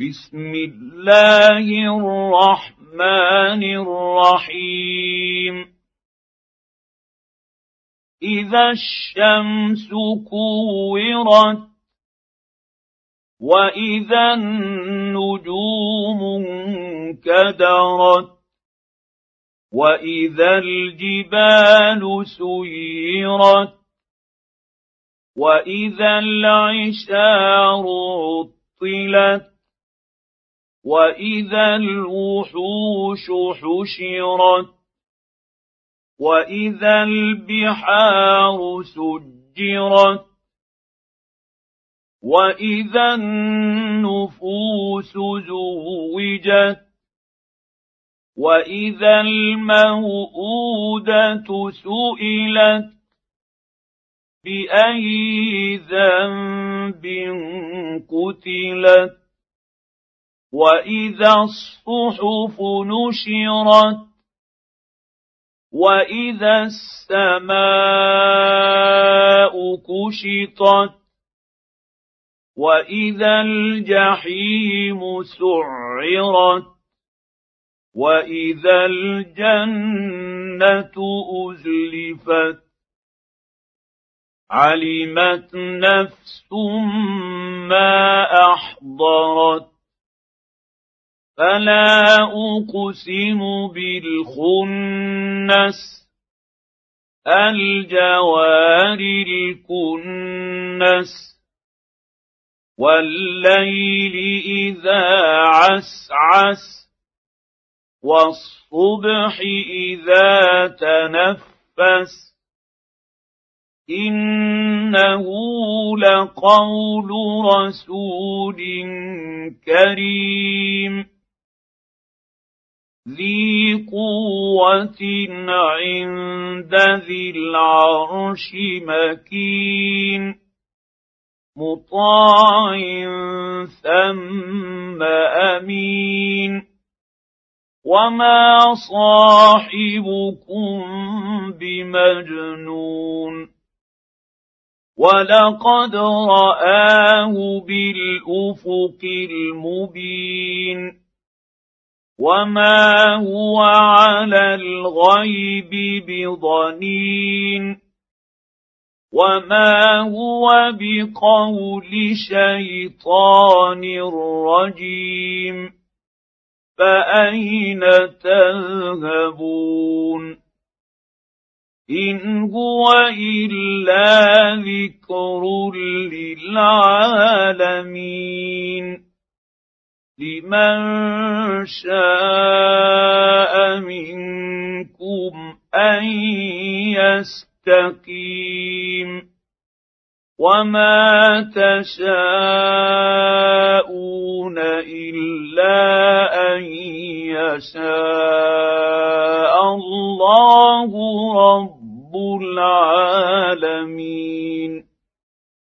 بسم الله الرحمن الرحيم. إذا الشمس كورت وإذا النجوم انكدرت وإذا الجبال سيرت وإذا العشار عطلت واذا الوحوش حشرت واذا البحار سجرت واذا النفوس زوجت واذا الموءوده سئلت باي ذنب قتلت واذا الصحف نشرت واذا السماء كشطت واذا الجحيم سعرت واذا الجنه ازلفت علمت نفس ما احضرت فلا اقسم بالخنس الجوار الكنس والليل اذا عسعس والصبح اذا تنفس انه لقول رسول كريم ذي قوه عند ذي العرش مكين مطاع ثم امين وما صاحبكم بمجنون ولقد راه بالافق المبين وما هو على الغيب بضنين وما هو بقول شيطان رجيم فاين تذهبون ان هو الا ذكر للعالمين لمن شاء منكم أن يستقيم وما تشاءون إلا أن يشاء الله رب العالمين